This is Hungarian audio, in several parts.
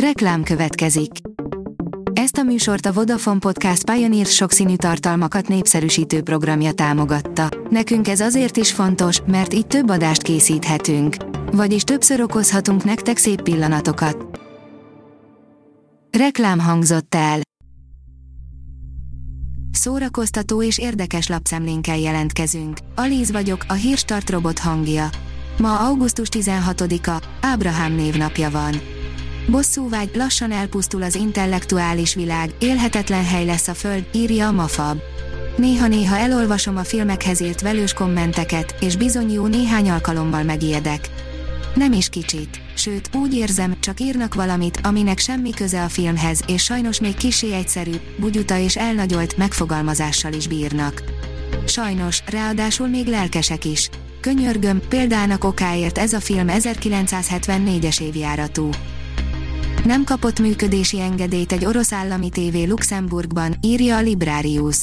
Reklám következik. Ezt a műsort a Vodafone Podcast Pioneer sokszínű tartalmakat népszerűsítő programja támogatta. Nekünk ez azért is fontos, mert így több adást készíthetünk. Vagyis többször okozhatunk nektek szép pillanatokat. Reklám hangzott el. Szórakoztató és érdekes lapszemlénkkel jelentkezünk. Alíz vagyok, a hírstart robot hangja. Ma augusztus 16-a, Ábrahám névnapja van. Bosszúvágy, lassan elpusztul az intellektuális világ, élhetetlen hely lesz a föld, írja a Mafab. Néha-néha elolvasom a filmekhez írt velős kommenteket, és bizony jó néhány alkalommal megijedek. Nem is kicsit. Sőt, úgy érzem, csak írnak valamit, aminek semmi köze a filmhez, és sajnos még kisé egyszerű, bugyuta és elnagyolt megfogalmazással is bírnak. Sajnos, ráadásul még lelkesek is. Könyörgöm, példának okáért ez a film 1974-es évjáratú. Nem kapott működési engedélyt egy orosz állami tévé Luxemburgban, írja a Librarius.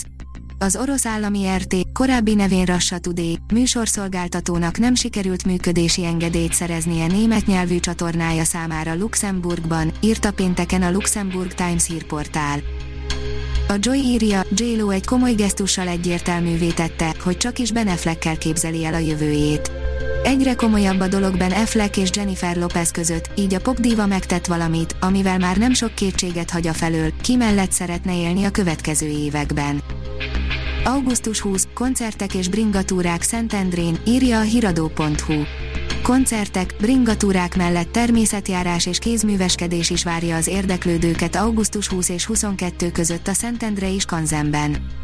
Az orosz állami RT, korábbi nevén Russia Today, műsorszolgáltatónak nem sikerült működési engedélyt szereznie német nyelvű csatornája számára Luxemburgban, írta pénteken a Luxemburg Times hírportál. A Joy írja, j egy komoly gesztussal egyértelművé tette, hogy csak is Ben Affleckkel képzeli el a jövőjét. Egyre komolyabb a dolog Affleck és Jennifer Lopez között, így a popdíva megtett valamit, amivel már nem sok kétséget hagy a felől, ki mellett szeretne élni a következő években. Augusztus 20. Koncertek és bringatúrák Szentendrén, írja a hiradó.hu. Koncertek, bringatúrák mellett természetjárás és kézműveskedés is várja az érdeklődőket augusztus 20 és 22 között a Szentendrei Skanzenben.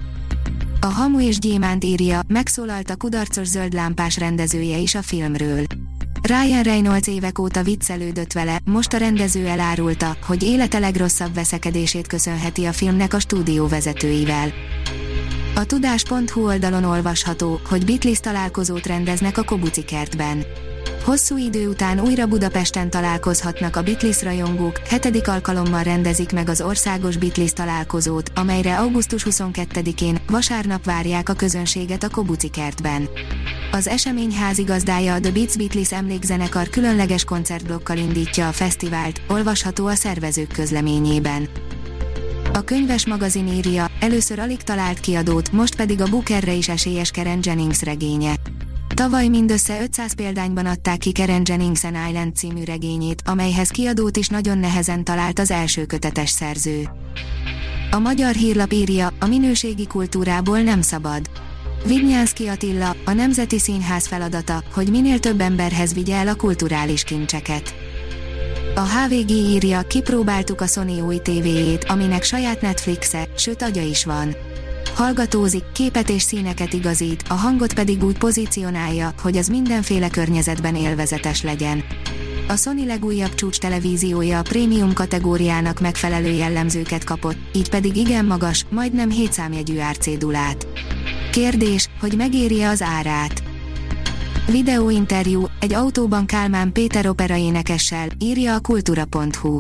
A Hamu és Gyémánt írja, megszólalt a kudarcos zöldlámpás rendezője is a filmről. Ryan Reynolds évek óta viccelődött vele, most a rendező elárulta, hogy élete legrosszabb veszekedését köszönheti a filmnek a stúdió vezetőivel. A tudás.hu oldalon olvasható, hogy Beatles találkozót rendeznek a Kobuci kertben. Hosszú idő után újra Budapesten találkozhatnak a Beatles rajongók, hetedik alkalommal rendezik meg az országos Beatles találkozót, amelyre augusztus 22-én, vasárnap várják a közönséget a Kobuci kertben. Az esemény házigazdája a The Beats Beatles emlékzenekar különleges koncertblokkal indítja a fesztivált, olvasható a szervezők közleményében. A könyves magazin írja, először alig talált kiadót, most pedig a Bookerre is esélyes Karen Jennings regénye. Tavaly mindössze 500 példányban adták ki Karen Jenningsen Island című regényét, amelyhez kiadót is nagyon nehezen talált az első kötetes szerző. A magyar hírlap írja, a minőségi kultúrából nem szabad. Vignyánszki Attila, a Nemzeti Színház feladata, hogy minél több emberhez vigye el a kulturális kincseket. A HVG írja, kipróbáltuk a Sony új tévéjét, aminek saját Netflixe, sőt agya is van. Hallgatózik, képet és színeket igazít, a hangot pedig úgy pozícionálja, hogy az mindenféle környezetben élvezetes legyen. A Sony legújabb csúcs televíziója a prémium kategóriának megfelelő jellemzőket kapott, így pedig igen magas, majdnem 7 számjegyű árcédulát. Kérdés, hogy megéri-e az árát? Videóinterjú, egy autóban Kálmán Péter opera énekessel, írja a kultura.hu.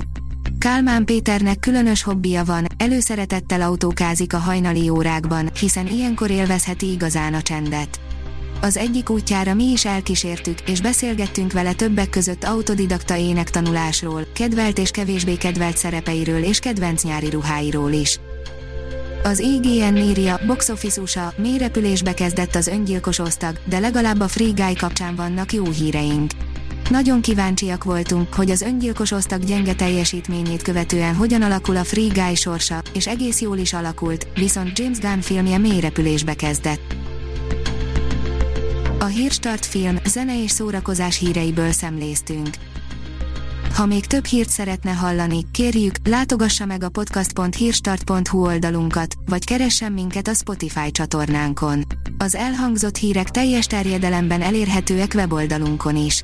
Kálmán Péternek különös hobbija van, előszeretettel autókázik a hajnali órákban, hiszen ilyenkor élvezheti igazán a csendet. Az egyik útjára mi is elkísértük, és beszélgettünk vele többek között autodidakta énektanulásról, kedvelt és kevésbé kedvelt szerepeiről és kedvenc nyári ruháiról is. Az IGN írja, box office USA, mély repülésbe kezdett az öngyilkos osztag, de legalább a Free Guy kapcsán vannak jó híreink. Nagyon kíváncsiak voltunk, hogy az öngyilkos osztag gyenge teljesítményét követően hogyan alakul a Free Guy sorsa, és egész jól is alakult, viszont James Gunn filmje mély repülésbe kezdett. A Hírstart film, zene és szórakozás híreiből szemléztünk. Ha még több hírt szeretne hallani, kérjük, látogassa meg a podcast.hírstart.hu oldalunkat, vagy keressen minket a Spotify csatornánkon. Az elhangzott hírek teljes terjedelemben elérhetőek weboldalunkon is.